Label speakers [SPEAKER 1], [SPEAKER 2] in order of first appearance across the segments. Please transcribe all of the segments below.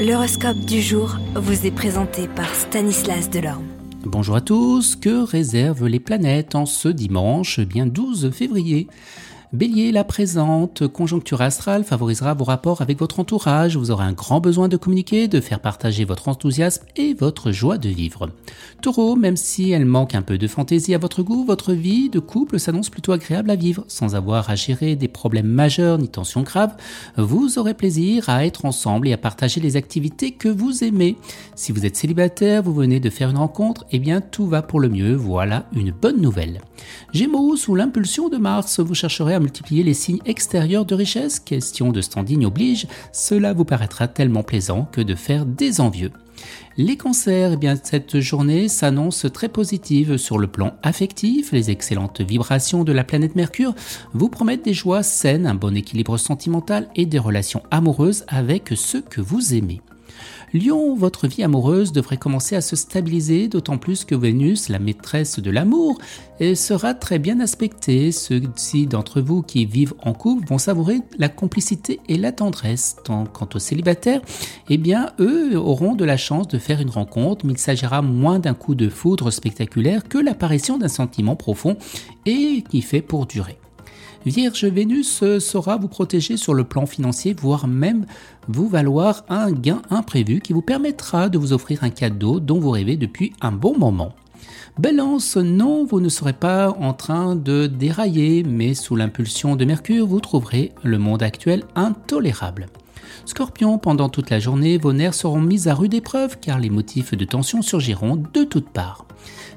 [SPEAKER 1] L'horoscope du jour vous est présenté par Stanislas Delorme.
[SPEAKER 2] Bonjour à tous, que réservent les planètes en ce dimanche bien 12 février? Bélier, la présente conjoncture astrale favorisera vos rapports avec votre entourage. Vous aurez un grand besoin de communiquer, de faire partager votre enthousiasme et votre joie de vivre. Taureau, même si elle manque un peu de fantaisie à votre goût, votre vie de couple s'annonce plutôt agréable à vivre. Sans avoir à gérer des problèmes majeurs ni tensions graves, vous aurez plaisir à être ensemble et à partager les activités que vous aimez. Si vous êtes célibataire, vous venez de faire une rencontre, eh bien tout va pour le mieux. Voilà une bonne nouvelle. Gémeaux, sous l'impulsion de Mars, vous chercherez à multiplier les signes extérieurs de richesse, question de standing oblige, cela vous paraîtra tellement plaisant que de faire des envieux. Les cancers, eh bien cette journée s'annonce très positive sur le plan affectif. Les excellentes vibrations de la planète Mercure vous promettent des joies saines, un bon équilibre sentimental et des relations amoureuses avec ceux que vous aimez. Lion, votre vie amoureuse devrait commencer à se stabiliser, d'autant plus que Vénus, la maîtresse de l'amour, sera très bien aspectée. Ceux-ci d'entre vous qui vivent en couple vont savourer la complicité et la tendresse. quant aux célibataires, eh bien, eux auront de la chance de faire une rencontre, mais il s'agira moins d'un coup de foudre spectaculaire que l'apparition d'un sentiment profond et qui fait pour durer. Vierge Vénus saura vous protéger sur le plan financier, voire même vous valoir un gain imprévu qui vous permettra de vous offrir un cadeau dont vous rêvez depuis un bon moment. Balance, non, vous ne serez pas en train de dérailler, mais sous l'impulsion de Mercure, vous trouverez le monde actuel intolérable. Scorpion, pendant toute la journée, vos nerfs seront mis à rude épreuve car les motifs de tension surgiront de toutes parts.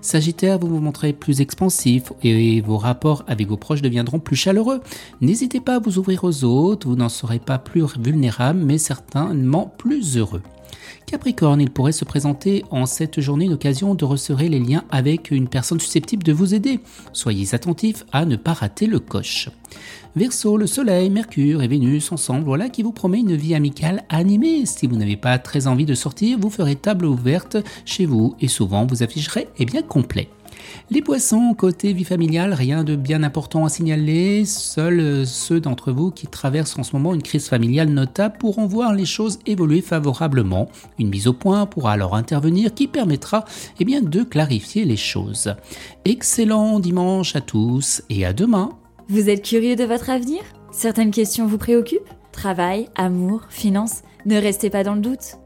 [SPEAKER 2] Sagittaire, vous vous montrez plus expansif et vos rapports avec vos proches deviendront plus chaleureux. N'hésitez pas à vous ouvrir aux autres, vous n'en serez pas plus vulnérable mais certainement plus heureux. Capricorne, il pourrait se présenter en cette journée une occasion de resserrer les liens avec une personne susceptible de vous aider. Soyez attentif à ne pas rater le coche. Verseau, le Soleil, Mercure et Vénus ensemble, voilà qui vous promet une vie amicale animée. Si vous n'avez pas très envie de sortir, vous ferez table ouverte chez vous et souvent vous afficherez eh bien complet. Les poissons, côté vie familiale, rien de bien important à signaler. Seuls ceux d'entre vous qui traversent en ce moment une crise familiale notable pourront voir les choses évoluer favorablement. Une mise au point pourra alors intervenir qui permettra eh de clarifier les choses. Excellent dimanche à tous et à demain.
[SPEAKER 3] Vous êtes curieux de votre avenir? Certaines questions vous préoccupent? Travail, amour, finances? Ne restez pas dans le doute.